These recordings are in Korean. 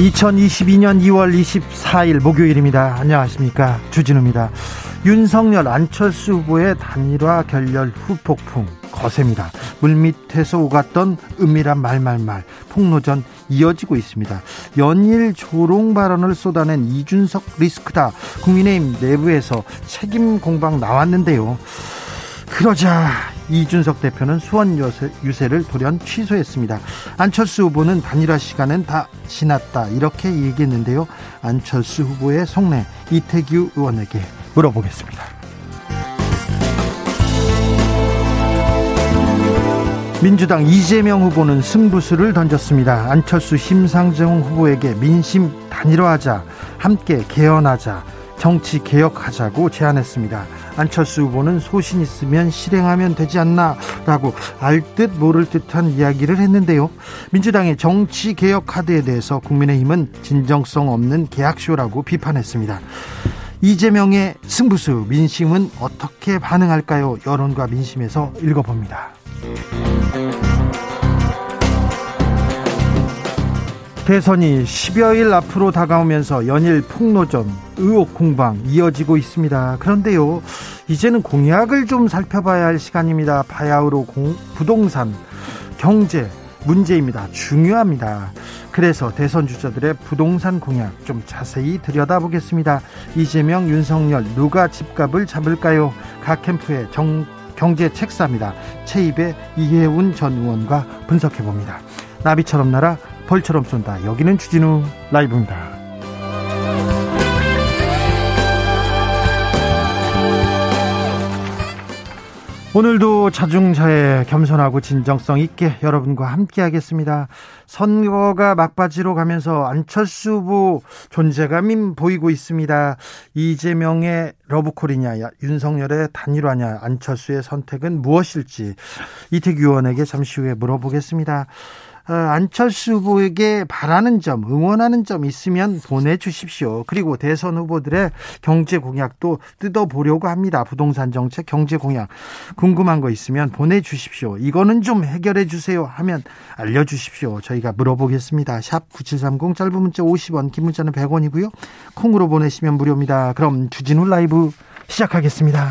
2022년 2월 24일 목요일입니다. 안녕하십니까. 주진우입니다. 윤석열 안철수 후보의 단일화 결렬 후폭풍 거셉니다. 물밑에서 오갔던 은밀한 말말말 폭로전 이어지고 있습니다. 연일 조롱 발언을 쏟아낸 이준석 리스크다. 국민의힘 내부에서 책임 공방 나왔는데요. 그러자 이준석 대표는 수원 유세, 를 돌연 취소했습니다. 안철수 후보는 단일화 시간은 다 지났다 이렇게 얘기했는데요. 안철수 후보의 속내 이태규 의원에게 물어보겠습니다. 민주당 이재명 후보는 승부수를 던졌습니다. 안철수 심상정 후보에게 민심 단일화하자, 함께 개헌하자, 정치 개혁하자고 제안했습니다. 안철수 후보는 소신 있으면 실행하면 되지 않나라고 알 듯 모를 듯한 이야기를 했는데요. 민주당의 정치 개혁 카드에 대해서 국민의힘은 진정성 없는 계약쇼라고 비판했습니다. 이재명의 승부수 민심은 어떻게 반응할까요? 여론과 민심에서 읽어봅니다. 대선이 10여일 앞으로 다가오면서 연일 폭로전, 의혹 공방 이어지고 있습니다. 그런데요, 이제는 공약을 좀 살펴봐야 할 시간입니다. 바야흐로 공, 부동산, 경제, 문제입니다. 중요합니다. 그래서 대선 주자들의 부동산 공약 좀 자세히 들여다보겠습니다. 이재명, 윤석열 누가 집값을 잡을까요? 각 캠프의 정, 경제 책사입니다. 최입의 이해운 전 의원과 분석해 봅니다. 나비처럼 날아 벌처럼 쏜다. 여기는 주진우 라이브입니다. 오늘도 자중자애 겸손하고 진정성 있게 여러분과 함께 하겠습니다. 선거가 막바지로 가면서 안철수 후보 존재감이 보이고 있습니다. 이재명의 러브콜이냐, 윤석열의 단일화냐, 안철수의 선택은 무엇일지 이태규 의원에게 잠시 후에 물어보겠습니다. 어, 안철수 후보에게 바라는 점, 응원하는 점 있으면 보내주십시오. 그리고 대선 후보들의 경제 공약도 뜯어보려고 합니다. 부동산 정책, 경제 공약. 궁금한 거 있으면 보내주십시오. 이거는 좀 해결해 주세요 하면 알려주십시오. 저희가 물어보겠습니다. 샵 9730 짧은 문자 50원, 긴 문자는 100원이고요. 콩으로 보내시면 무료입니다. 그럼 주진우 라이브 시작하겠습니다.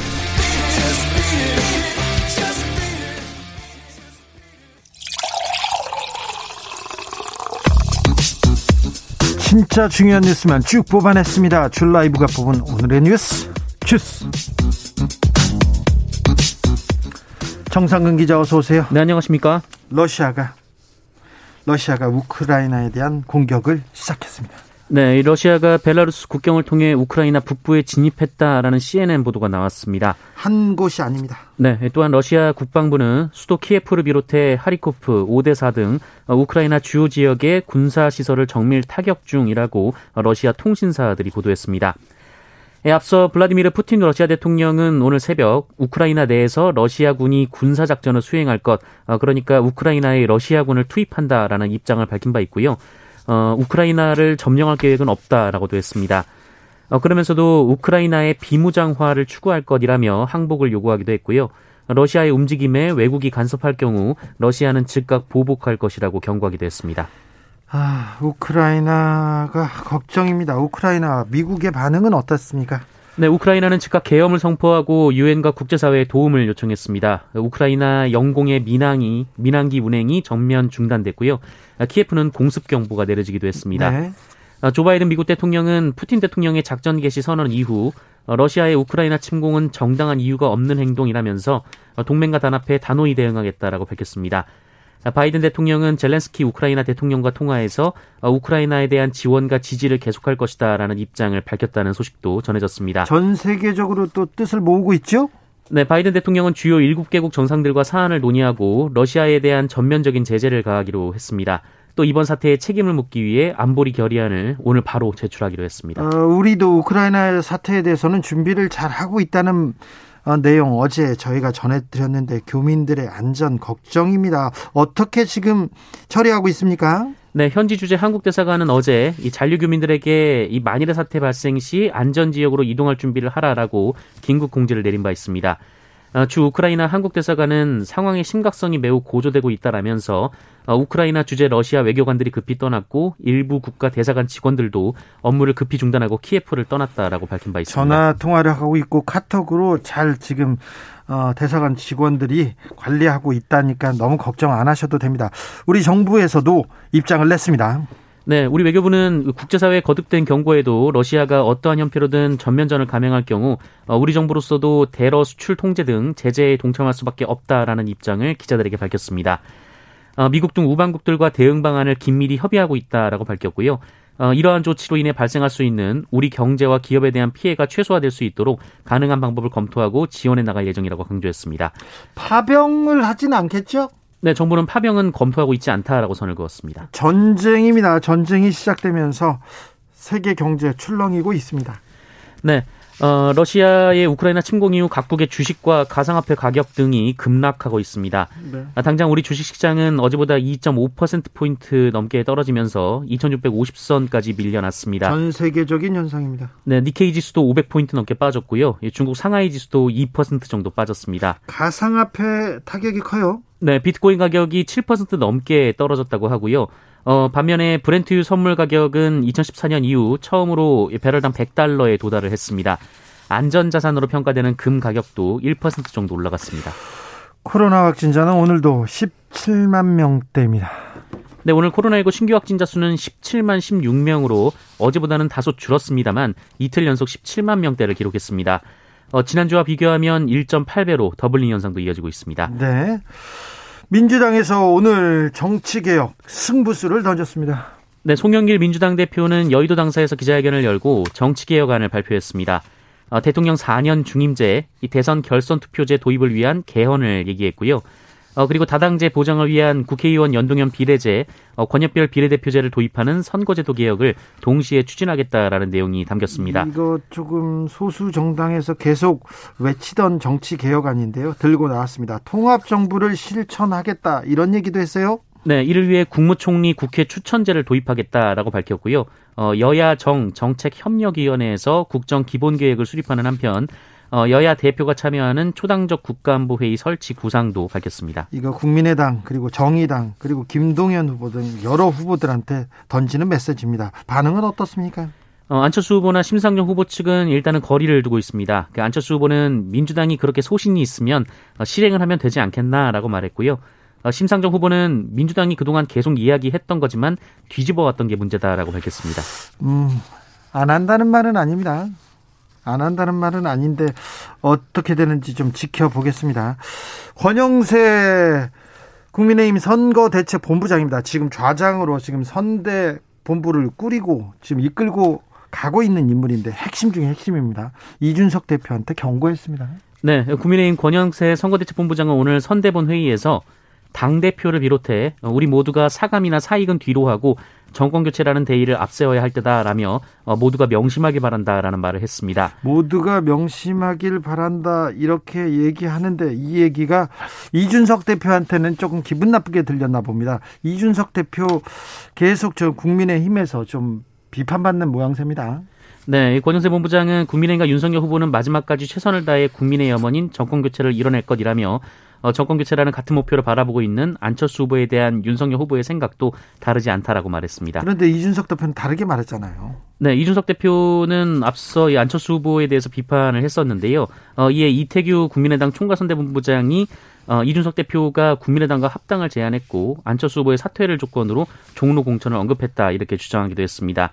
진짜 중요한 뉴스만 쭉 뽑아냈습니다. 줄 라이브가 뽑은 오늘의 뉴스 주스. 정상근 기자 어서 오세요. 네 안녕하십니까. 러시아가 러시아가 우크라이나에 대한 공격을 시작했습니다. 네, 러시아가 벨라루스 국경을 통해 우크라이나 북부에 진입했다라는 CNN 보도가 나왔습니다. 한 곳이 아닙니다. 네, 또한 러시아 국방부는 수도 키예프를 비롯해 하리코프, 오데사 등 우크라이나 주요 지역의 군사 시설을 정밀 타격 중이라고 러시아 통신사들이 보도했습니다. 예, 앞서 블라디미르 푸틴 러시아 대통령은 오늘 새벽 우크라이나 내에서 러시아군이 군사 작전을 수행할 것, 어, 그러니까 우크라이나에 러시아군을 투입한다라는 입장을 밝힌 바 있고요. 어, 우크라이나를 점령할 계획은 없다라고도 했습니다. 어, 그러면서도 우크라이나의 비무장화를 추구할 것이라며 항복을 요구하기도 했고요. 러시아의 움직임에 외국이 간섭할 경우 러시아는 즉각 보복할 것이라고 경고하기도 했습니다. 아, 우크라이나가 걱정입니다. 우크라이나 미국의 반응은 어떻습니까? 네, 우크라이나는 즉각 계엄을 선포하고 유엔과 국제사회에 도움을 요청했습니다. 우크라이나 영공의 민항이 민항기 운행이 전면 중단됐고요. 키예프는 공습 경보가 내려지기도 했습니다. 네. 어, 조 바이든 미국 대통령은 푸틴 대통령의 작전 개시 선언 이후 어, 러시아의 우크라이나 침공은 정당한 이유가 없는 행동이라면서 어, 동맹과 단합해 단호히 대응하겠다라고 밝혔습니다. 바이든 대통령은 젤렌스키 우크라이나 대통령과 통화해서 우크라이나에 대한 지원과 지지를 계속할 것이다라는 입장을 밝혔다는 소식도 전해졌습니다. 전 세계적으로 또 뜻을 모으고 있죠? 네, 바이든 대통령은 주요 7개국 정상들과 사안을 논의하고 러시아에 대한 전면적인 제재를 가하기로 했습니다. 또 이번 사태에 책임을 묻기 위해 안보리 결의안을 오늘 바로 제출하기로 했습니다. 어, 우리도 우크라이나 사태에 대해서는 준비를 잘 하고 있다는 어, 내용 어제 저희가 전해드렸는데 교민들의 안전 걱정입니다. 어떻게 지금 처리하고 있습니까? 네, 현지 주재 한국 대사관은 어제 이 잔류 교민들에게 이 만일의 사태 발생 시 안전 지역으로 이동할 준비를 하라라고 긴급 공지를 내린 바 있습니다. 어, 주 우크라이나 한국 대사관은 상황의 심각성이 매우 고조되고 있다라면서 어, 우크라이나 주재 러시아 외교관들이 급히 떠났고 일부 국가 대사관 직원들도 업무를 급히 중단하고 키예프를 떠났다라고 밝힌 바 있습니다. 전화 통화를 하고 있고 카톡으로 잘 지금 어, 대사관 직원들이 관리하고 있다니까 너무 걱정 안 하셔도 됩니다. 우리 정부에서도 입장을 냈습니다. 네, 우리 외교부는 국제사회에 거듭된 경고에도 러시아가 어떠한 형태로든 전면전을 감행할 경우 어, 우리 정부로서도 대러 수출 통제 등 제재에 동참할 수밖에 없다라는 입장을 기자들에게 밝혔습니다. 어, 미국 등 우방국들과 대응 방안을 긴밀히 협의하고 있다라고 밝혔고요. 어, 이러한 조치로 인해 발생할 수 있는 우리 경제와 기업에 대한 피해가 최소화될 수 있도록 가능한 방법을 검토하고 지원해 나갈 예정이라고 강조했습니다. 파병을 하지는 않겠죠? 네, 정부는 파병은 검토하고 있지 않다라고 선을 그었습니다. 전쟁입니다. 전쟁이 시작되면서 세계 경제 출렁이고 있습니다. 네. 어, 러시아의 우크라이나 침공 이후 각국의 주식과 가상화폐 가격 등이 급락하고 있습니다. 네. 아, 당장 우리 주식시장은 어제보다 2.5%포인트 넘게 떨어지면서 2650선까지 밀려났습니다. 전 세계적인 현상입니다. 네, 니케이 지수도 500포인트 넘게 빠졌고요. 중국 상하이 지수도 2% 정도 빠졌습니다. 가상화폐 타격이 커요? 네, 비트코인 가격이 7% 넘게 떨어졌다고 하고요. 어, 반면에 브렌트유 선물 가격은 2014년 이후 처음으로 배럴당 100달러에 도달을 했습니다. 안전자산으로 평가되는 금 가격도 1% 정도 올라갔습니다. 코로나 확진자는 오늘도 17만 명대입니다. 네, 오늘 코로나19 신규 확진자 수는 17만 16명으로 어제보다는 다소 줄었습니다만 이틀 연속 17만 명대를 기록했습니다. 어, 지난주와 비교하면 1.8배로 더블링 현상도 이어지고 있습니다. 네. 민주당에서 오늘 정치개혁 승부수를 던졌습니다. 네, 송영길 민주당 대표는 여의도 당사에서 기자회견을 열고 정치개혁안을 발표했습니다. 어, 대통령 4년 중임제, 이 대선 결선 투표제 도입을 위한 개헌을 얘기했고요. 어, 그리고 다당제 보장을 위한 국회의원 연동형 비례제, 어, 권역별 비례대표제를 도입하는 선거제도 개혁을 동시에 추진하겠다라는 내용이 담겼습니다. 이거 조금 소수 정당에서 계속 외치던 정치 개혁 아닌데요. 들고 나왔습니다. 통합 정부를 실천하겠다 이런 얘기도 했어요. 네, 이를 위해 국무총리 국회 추천제를 도입하겠다라고 밝혔고요. 어, 여야 정 정책협력위원회에서 국정 기본계획을 수립하는 한편 어, 여야 대표가 참여하는 초당적 국가안보회의 설치 구상도 밝혔습니다. 이거 국민의당 그리고 정의당 그리고 김동연 후보 등 여러 후보들한테 던지는 메시지입니다. 반응은 어떻습니까? 어, 안철수 후보나 심상정 후보 측은 일단은 거리를 두고 있습니다. 그 안철수 후보는 민주당이 그렇게 소신이 있으면 어, 실행을 하면 되지 않겠나라고 말했고요. 어, 심상정 후보는 민주당이 그동안 계속 이야기했던 거지만 뒤집어 왔던 게 문제다라고 밝혔습니다. 음, 안 한다는 말은 아닙니다. 안 한다는 말은 아닌데 어떻게 되는지 좀 지켜보겠습니다. 권영세 국민의힘 선거대책본부장입니다. 지금 좌장으로 지금 선대 본부를 꾸리고 지금 이끌고 가고 있는 인물인데 핵심 중에 핵심입니다. 이준석 대표한테 경고했습니다. 네, 국민의힘 권영세 선거대책본부장은 오늘 선대본 회의에서 당 대표를 비롯해 우리 모두가 사감이나 사익은 뒤로 하고 정권 교체라는 대의를 앞세워야 할 때다라며 어, 모두가 명심하길 바란다라는 말을 했습니다. 모두가 명심하길 바란다 이렇게 얘기하는데 이 얘기가 이준석 대표한테는 조금 기분 나쁘게 들렸나 봅니다. 이준석 대표 계속 저 국민의힘에서 좀 비판받는 모양새입니다. 네, 권영세 본부장은 국민의힘과 윤석열 후보는 마지막까지 최선을 다해 국민의 염원인 정권 교체를 이뤄낼 것이라며 어, 정권 교체라는 같은 목표를 바라보고 있는 안철수 후보에 대한 윤석열 후보의 생각도 다르지 않다라고 말했습니다. 그런데 이준석 대표는 다르게 말했잖아요. 네, 이준석 대표는 앞서 이 안철수 후보에 대해서 비판을 했었는데요. 어, 이에 이태규 국민의당 총괄선대본부장이 어, 이준석 대표가 국민의당과 합당을 제안했고 안철수 후보의 사퇴를 조건으로 종로 공천을 언급했다 이렇게 주장하기도 했습니다.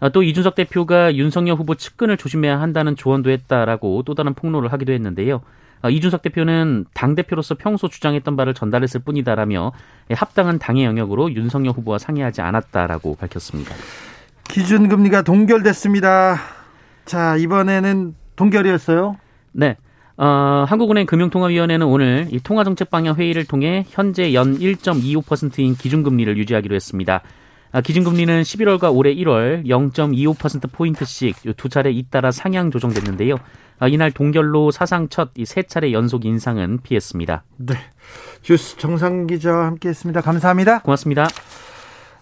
아, 또 이준석 대표가 윤석열 후보 측근을 조심해야 한다는 조언도 했다라고 또 다른 폭로를 하기도 했는데요. 아, 이준석 대표는 당 대표로서 평소 주장했던 바를 전달했을 뿐이다라며 합당한 당의 영역으로 윤석열 후보와 상의하지 않았다라고 밝혔습니다. 기준금리가 동결됐습니다. 자 이번에는 동결이었어요? 네. 어, 한국은행 금융통화위원회는 오늘 이 통화정책 방향 회의를 통해 현재 연 1.25%인 기준금리를 유지하기로 했습니다. 아, 기준금리는 11월과 올해 1월 0.25%포인트씩 두 차례 잇따라 상향 조정됐는데요. 아, 이날 동결로 사상 첫 세 차례 연속 인상은 피했습니다. 네. 주스 정상 기자와 함께 했습니다. 감사합니다. 고맙습니다.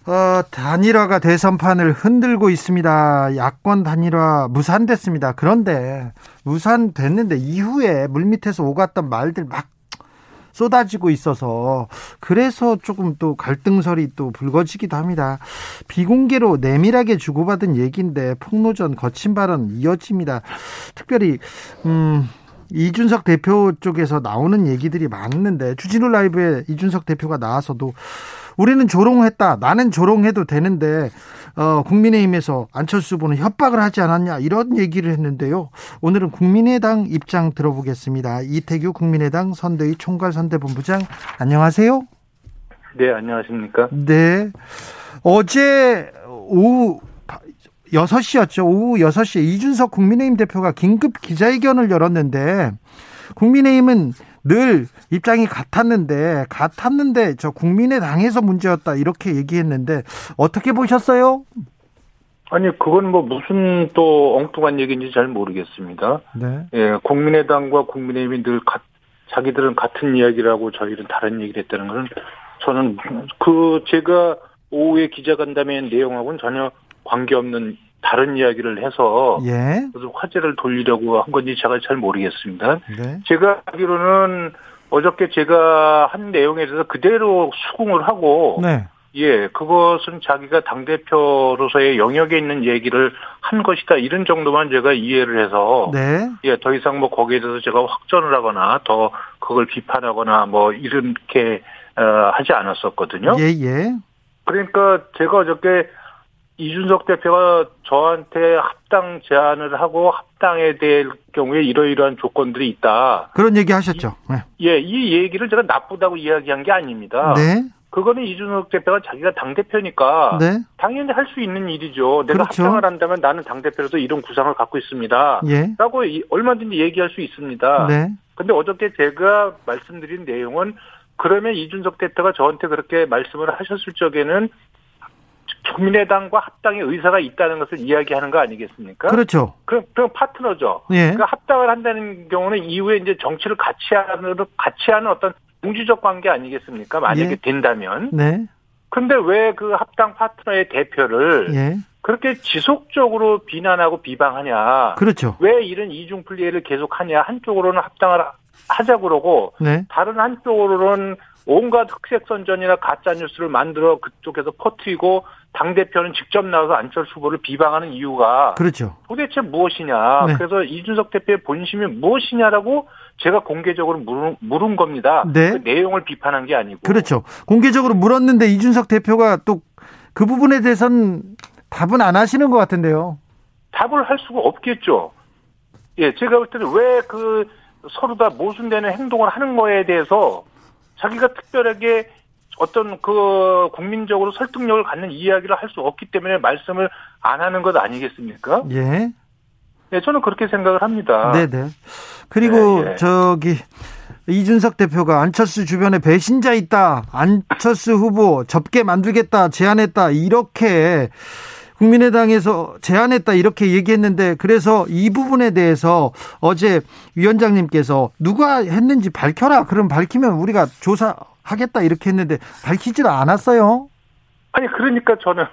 어, 단일화가 대선판을 흔들고 있습니다. 야권 단일화 무산됐습니다. 그런데 무산됐는데 이후에 물밑에서 오갔던 말들 막 쏟아지고 있어서 그래서 조금 또 갈등설이 또 불거지기도 합니다. 비공개로 내밀하게 주고받은 얘기인데 폭로전 거친 발언 이어집니다. 특별히 음 이준석 대표 쪽에서 나오는 얘기들이 많은데 주진우 라이브에 이준석 대표가 나와서도 우리는 조롱했다. 나는 조롱해도 되는데 어, 국민의힘에서 안철수 후보는 협박을 하지 않았냐 이런 얘기를 했는데요. 오늘은 국민의당 입장 들어보겠습니다. 이태규 국민의당 선대위 총괄선대본부장 안녕하세요. 네, 안녕하십니까? 네. 어제 오후 6시였죠. 오후 6시에 이준석 국민의힘 대표가 긴급 기자회견을 열었는데 국민의힘은 늘 입장이 같았는데 같았는데 저 국민의당에서 문제였다 이렇게 얘기했는데 어떻게 보셨어요? 아니 그건 뭐 무슨 또 엉뚱한 얘기인지 잘 모르겠습니다. 네. 예, 국민의당과 국민의힘이 늘 가, 자기들은 같은 이야기라고 저희는 다른 얘기를 했다는 것은 저는 그 제가 오후에 기자간담회 내용하고는 전혀 관계없는 다른 이야기를 해서 예. 화제를 돌리려고 한 건지 제가 잘 모르겠습니다. 네. 제가 알기로는 어저께 제가 한 내용에 대해서 그대로 수긍을 하고 네. 예, 그것은 자기가 당대표로서의 영역에 있는 얘기를 한 것이다. 이런 정도만 제가 이해를 해서. 네. 예, 더 이상 뭐 거기에 대해서 제가 확전을 하거나 더 그걸 비판하거나 뭐 이렇게, 어, 하지 않았었거든요. 예, 예. 그러니까 제가 어저께 이준석 대표가 저한테 합당 제안을 하고 합당에 될 경우에 이러이러한 조건들이 있다. 그런 얘기 하셨죠. 네. 예, 이 얘기를 제가 나쁘다고 이야기한 게 아닙니다. 네. 그거는 이준석 대표가 자기가 당대표니까 네. 당연히 할 수 있는 일이죠. 내가 그렇죠. 합당을 한다면 나는 당대표로서 이런 구상을 갖고 있습니다. 예. 라고 얼마든지 얘기할 수 있습니다. 네. 근데 어저께 제가 말씀드린 내용은 그러면 이준석 대표가 저한테 그렇게 말씀을 하셨을 적에는 국민의당과 합당의 의사가 있다는 것을 이야기하는 거 아니겠습니까? 그렇죠. 그럼, 그럼 파트너죠. 예. 그러니까 합당을 한다는 경우는 이후에 이제 정치를 같이 하는, 같이 하는 어떤 공주적 관계 아니겠습니까? 만약에 예. 된다면. 네. 근데 왜 그 합당 파트너의 대표를 예. 그렇게 지속적으로 비난하고 비방하냐? 그렇죠. 왜 이런 이중 플레이를 계속하냐? 한쪽으로는 합당을 하자 그러고 네. 다른 한쪽으로는 온갖 흑색 선전이나 가짜 뉴스를 만들어 그쪽에서 퍼뜨리고 당 대표는 직접 나와서 안철수 후보를 비방하는 이유가 그렇죠. 도대체 무엇이냐. 네. 그래서 이준석 대표의 본심이 무엇이냐라고 제가 공개적으로 물은, 물은 겁니다. 네. 그 내용을 비판한 게 아니고. 그렇죠. 공개적으로 물었는데 이준석 대표가 또 그 부분에 대해서는 답은 안 하시는 것 같은데요. 답을 할 수가 없겠죠. 예, 제가 볼 때는 왜 그 서로 다 모순되는 행동을 하는 거에 대해서 자기가 특별하게 어떤 그 국민적으로 설득력을 갖는 이야기를 할 수 없기 때문에 말씀을 안 하는 것 아니겠습니까? 예. 네, 저는 그렇게 생각을 합니다. 네네. 그리고 네, 예. 저기 이준석 대표가 안철수 주변에 배신자 있다. 안철수 후보 접게 만들겠다. 제안했다. 이렇게 국민의당에서 제안했다 이렇게 얘기했는데 그래서 이 부분에 대해서 어제 위원장님께서 누가 했는지 밝혀라. 그럼 밝히면 우리가 조사 하겠다 이렇게 했는데 밝히지도 않았어요. 아니 그러니까 저는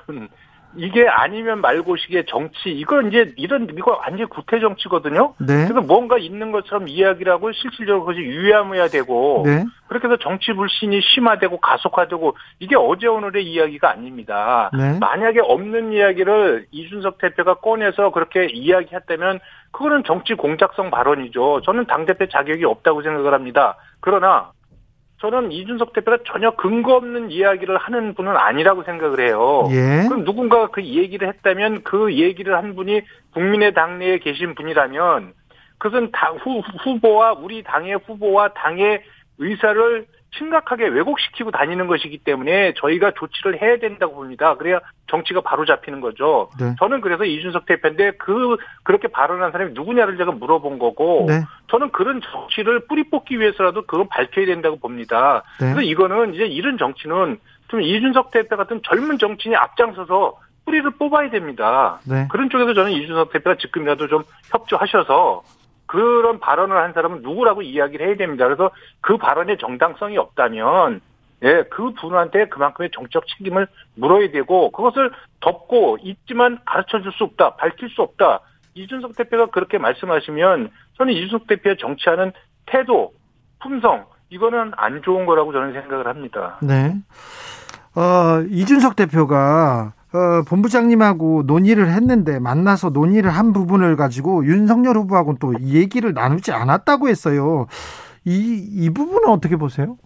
이게 아니면 말고식의 정치 이거 이제 이런 이거 완전 구태 정치거든요. 네. 그래서 뭔가 있는 것처럼 이야기를 하고 실질적으로 그것이 유야무야 되고 네. 그렇게 해서 정치 불신이 심화되고 가속화되고 이게 어제 오늘의 이야기가 아닙니다. 네. 만약에 없는 이야기를 이준석 대표가 꺼내서 그렇게 이야기했다면 그거는 정치 공작성 발언이죠. 저는 당 대표 자격이 없다고 생각을 합니다. 그러나 저는 이준석 대표가 전혀 근거 없는 이야기를 하는 분은 아니라고 생각을 해요. 예. 그럼 누군가가 그 얘기를 했다면 그 얘기를 한 분이 국민의 당내에 계신 분이라면 그것은 당, 후, 후보와 우리 당의 후보와 당의 의사를 심각하게 왜곡시키고 다니는 것이기 때문에 저희가 조치를 해야 된다고 봅니다. 그래야 정치가 바로 잡히는 거죠. 네. 저는 그래서 이준석 대표인데 그 그렇게 발언한 사람이 누구냐를 제가 물어본 거고 네. 저는 그런 정치를 뿌리 뽑기 위해서라도 그건 밝혀야 된다고 봅니다. 네. 그래서 이거는 이제 이런 정치는 좀 이준석 대표 같은 젊은 정치인이 앞장서서 뿌리를 뽑아야 됩니다. 네. 그런 쪽에서 저는 이준석 대표가 지금이라도 좀 협조하셔서 그런 발언을 한 사람은 누구라고 이야기를 해야 됩니다. 그래서 그 발언에 정당성이 없다면 예, 그 분한테 그만큼의 정적 책임을 물어야 되고 그것을 덮고 있지만 가르쳐 줄 수 없다. 밝힐 수 없다. 이준석 대표가 그렇게 말씀하시면 저는 이준석 대표의 정치하는 태도, 품성 이거는 안 좋은 거라고 저는 생각을 합니다. 네. 어, 이준석 대표가 어, 본부장님하고 논의를 했는데 만나서 논의를 한 부분을 가지고 윤석열 후보하고는 또 얘기를 나누지 않았다고 했어요. 이, 이 부분은 어떻게 보세요?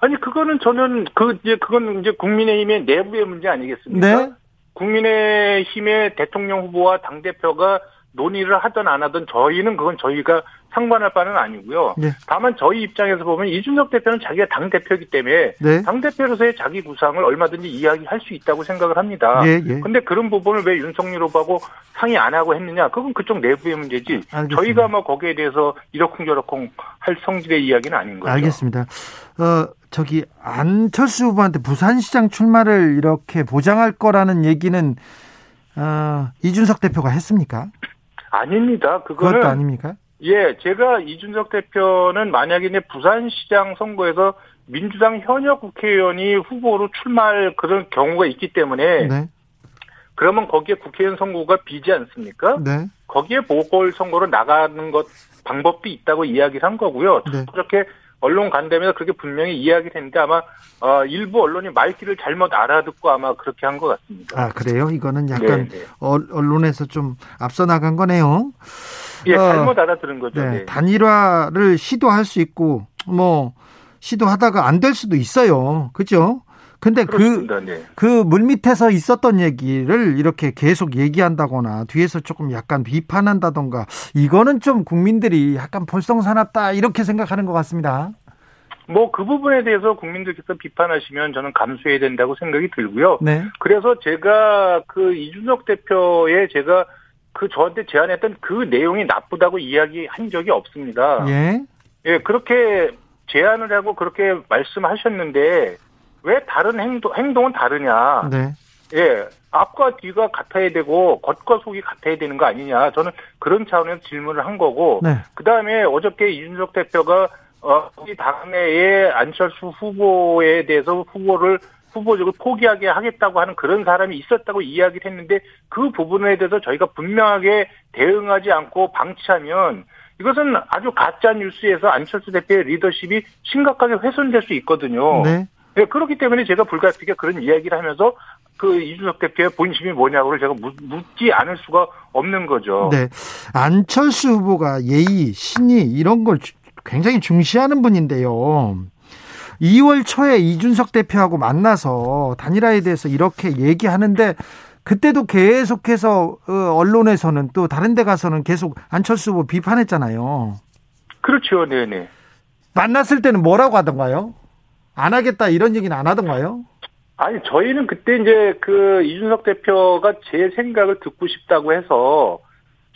아니, 그거는 저는 그, 이제 그건 이제 국민의힘의 내부의 문제 아니겠습니까? 네. 국민의힘의 대통령 후보와 당대표가 논의를 하든 안 하든 저희는 그건 저희가 상관할 바는 아니고요. 네. 다만 저희 입장에서 보면 이준석 대표는 자기가 당 대표이기 때문에 네. 당 대표로서의 자기 구상을 얼마든지 이야기할 수 있다고 생각을 합니다. 그런데 예, 예. 그런 부분을 왜 윤석열 후보하고 상의 안 하고 했느냐? 그건 그쪽 내부의 문제지. 알겠습니다. 저희가 뭐 거기에 대해서 이러쿵저러쿵 할 성질의 이야기는 아닌 거죠. 알겠습니다. 어, 저기 안철수 후보한테 부산시장 출마를 이렇게 보장할 거라는 얘기는 어, 이준석 대표가 했습니까? 아닙니다. 그거는 그것도 아닙니까? 예, 제가 이준석 대표는 만약에 부산시장 선거에서 민주당 현역 국회의원이 후보로 출마할 그런 경우가 있기 때문에 네. 그러면 거기에 국회의원 선거가 비지 않습니까? 네. 거기에 보궐 선거로 나가는 것 방법도 있다고 이야기를 한 거고요. 네. 그렇게 언론 간담회에서 그렇게 분명히 이야기를 했는데 아마 어, 일부 언론이 말귀를 잘못 알아듣고 아마 그렇게 한 것 같습니다. 아 그래요? 이거는 약간 네, 네. 언론에서 좀 앞서 나간 거네요. 예, 어, 잘못 알아들은 거죠. 네, 네. 단일화를 시도할 수 있고 뭐 시도하다가 안 될 수도 있어요. 그죠? 근데 그, 네. 그 물 밑에서 있었던 얘기를 이렇게 계속 얘기한다거나 뒤에서 조금 약간 비판한다던가 이거는 좀 국민들이 약간 볼썽사납다 이렇게 생각하는 것 같습니다. 뭐 그 부분에 대해서 국민들께서 비판하시면 저는 감수해야 된다고 생각이 들고요. 네. 그래서 제가 그 이준석 대표의 제가 그 저한테 제안했던 그 내용이 나쁘다고 이야기한 적이 없습니다. 예. 예, 그렇게 제안을 하고 그렇게 말씀하셨는데 왜 다른 행동, 행동은 다르냐. 네. 예. 앞과 뒤가 같아야 되고 겉과 속이 같아야 되는 거 아니냐. 저는 그런 차원에서 질문을 한 거고. 네. 그 다음에 어저께 이준석 대표가 어, 우리 당내에 안철수 후보에 대해서 후보를 후보적으로 포기하게 하겠다고 하는 그런 사람이 있었다고 이야기를 했는데 그 부분에 대해서 저희가 분명하게 대응하지 않고 방치하면 이것은 아주 가짜 뉴스에서 안철수 대표의 리더십이 심각하게 훼손될 수 있거든요. 네. 네, 그렇기 때문에 제가 불가피하게 그런 이야기를 하면서 그 이준석 대표의 본심이 뭐냐고를 제가 묻지 않을 수가 없는 거죠. 네. 안철수 후보가 예의, 신의 이런 걸 굉장히 중시하는 분인데요. 2월 초에 이준석 대표하고 만나서 단일화에 대해서 이렇게 얘기하는데 그때도 계속해서 어, 언론에서는 또 다른 데 가서는 계속 안철수 후보 비판했잖아요. 그렇죠. 네네. 만났을 때는 뭐라고 하던가요? 안 하겠다 이런 얘기는 안 하던가요? 아니 저희는 그때 이제 그 이준석 대표가 제 생각을 듣고 싶다고 해서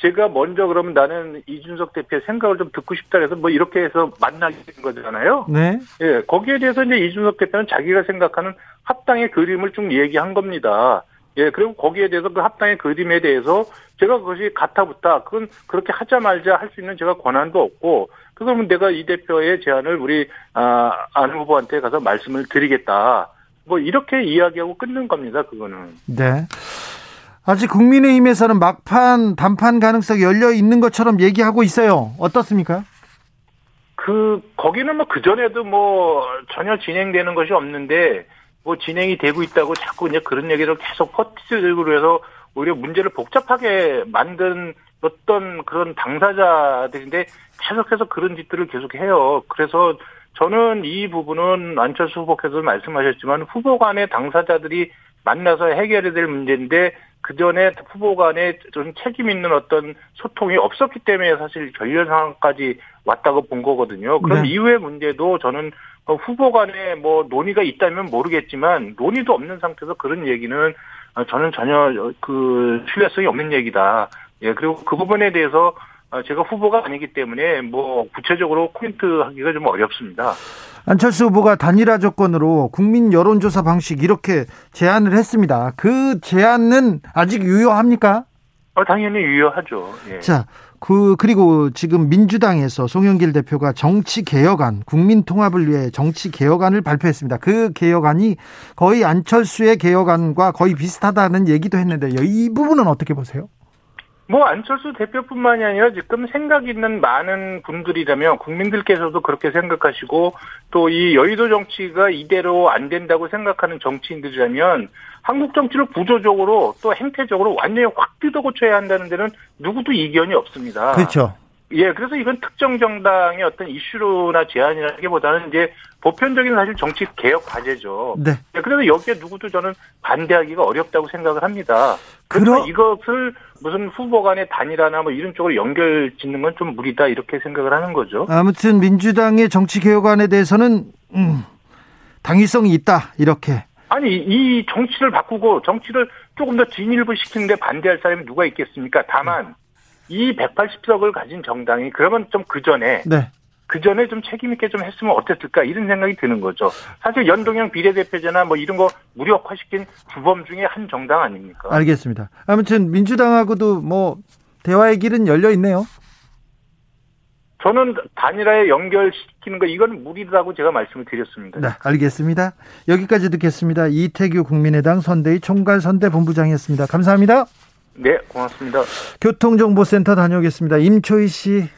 제가 먼저 그러면 나는 이준석 대표의 생각을 좀 듣고 싶다 해서 뭐 이렇게 해서 만나게 된 거잖아요. 네. 예, 거기에 대해서 이제 이준석 대표는 자기가 생각하는 합당의 그림을 쭉 얘기한 겁니다. 예, 그리고 거기에 대해서 그 합당의 그림에 대해서 제가 그것이 가타부타 그건 그렇게 하자 말자 할 수 있는 제가 권한도 없고 그러면 내가 이 대표의 제안을 우리 아, 안 후보한테 가서 말씀을 드리겠다. 뭐 이렇게 이야기하고 끊는 겁니다. 그거는. 네. 아직 국민의힘에서는 막판 단판 가능성이 열려 있는 것처럼 얘기하고 있어요. 어떻습니까? 그 거기는 뭐 그 전에도 뭐 전혀 진행되는 것이 없는데 뭐 진행이 되고 있다고 자꾸 이제 그런 얘기를 계속 퍼티스들고 해서 오히려 문제를 복잡하게 만든 어떤 그런 당사자들인데 계속해서 그런 짓들을 계속 해요. 그래서 저는 이 부분은 안철수 후보께서 말씀하셨지만 후보 간의 당사자들이 만나서 해결해야 될 문제인데 그 전에 후보 간에 좀 책임 있는 어떤 소통이 없었기 때문에 사실 결렬 상황까지 왔다고 본 거거든요. 그럼 네. 이후의 문제도 저는 후보 간에 뭐 논의가 있다면 모르겠지만 논의도 없는 상태에서 그런 얘기는 저는 전혀 그 신뢰성이 없는 얘기다. 예, 그리고 그 부분에 대해서 제가 후보가 아니기 때문에 뭐 구체적으로 코멘트 하기가 좀 어렵습니다. 안철수 후보가 단일화 조건으로 국민 여론조사 방식 이렇게 제안을 했습니다. 그 제안은 아직 유효합니까? 어, 당연히 유효하죠. 예. 자, 그 그리고 지금 민주당에서 송영길 대표가 정치 개혁안, 국민 통합을 위해 정치 개혁안을 발표했습니다. 그 개혁안이 거의 안철수의 개혁안과 거의 비슷하다는 얘기도 했는데요. 이 부분은 어떻게 보세요? 뭐 안철수 대표뿐만이 아니라 지금 생각 있는 많은 분들이라면 국민들께서도 그렇게 생각하시고 또 이 여의도 정치가 이대로 안 된다고 생각하는 정치인들이라면 한국 정치를 구조적으로 또 행태적으로 완전히 확 뜯어 고쳐야 한다는 데는 누구도 이견이 없습니다. 그렇죠. 예, 그래서 이건 특정 정당의 어떤 이슈나 제안이라기보다는 이제 보편적인 사실 정치 개혁 과제죠. 네. 예, 그래서 여기에 누구도 저는 반대하기가 어렵다고 생각을 합니다. 그러 이것을 무슨 후보 간의 단일화나 뭐 이런 쪽으로 연결 짓는 건 좀 무리다 이렇게 생각을 하는 거죠. 아무튼 민주당의 정치 개혁안에 대해서는 음, 당위성이 있다 이렇게. 아니 이 정치를 바꾸고 정치를 조금 더 진일부 시키는데 반대할 사람이 누가 있겠습니까? 다만 음. 이 180석을 가진 정당이 그러면 좀 그 전에 네. 그 전에 좀 책임 있게 좀 했으면 어땠을까 이런 생각이 드는 거죠. 사실 연동형 비례대표제나 뭐 이런 거 무력화시킨 주범 중에 한 정당 아닙니까? 알겠습니다. 아무튼 민주당하고도 뭐 대화의 길은 열려 있네요. 저는 단일화에 연결시키는 거 이건 무리라고 제가 말씀을 드렸습니다. 네, 알겠습니다. 여기까지 듣겠습니다. 이태규 국민의당 선대위 총괄 선대본부장이었습니다. 감사합니다. 네, 고맙습니다. 교통정보센터 다녀오겠습니다. 임초희 씨.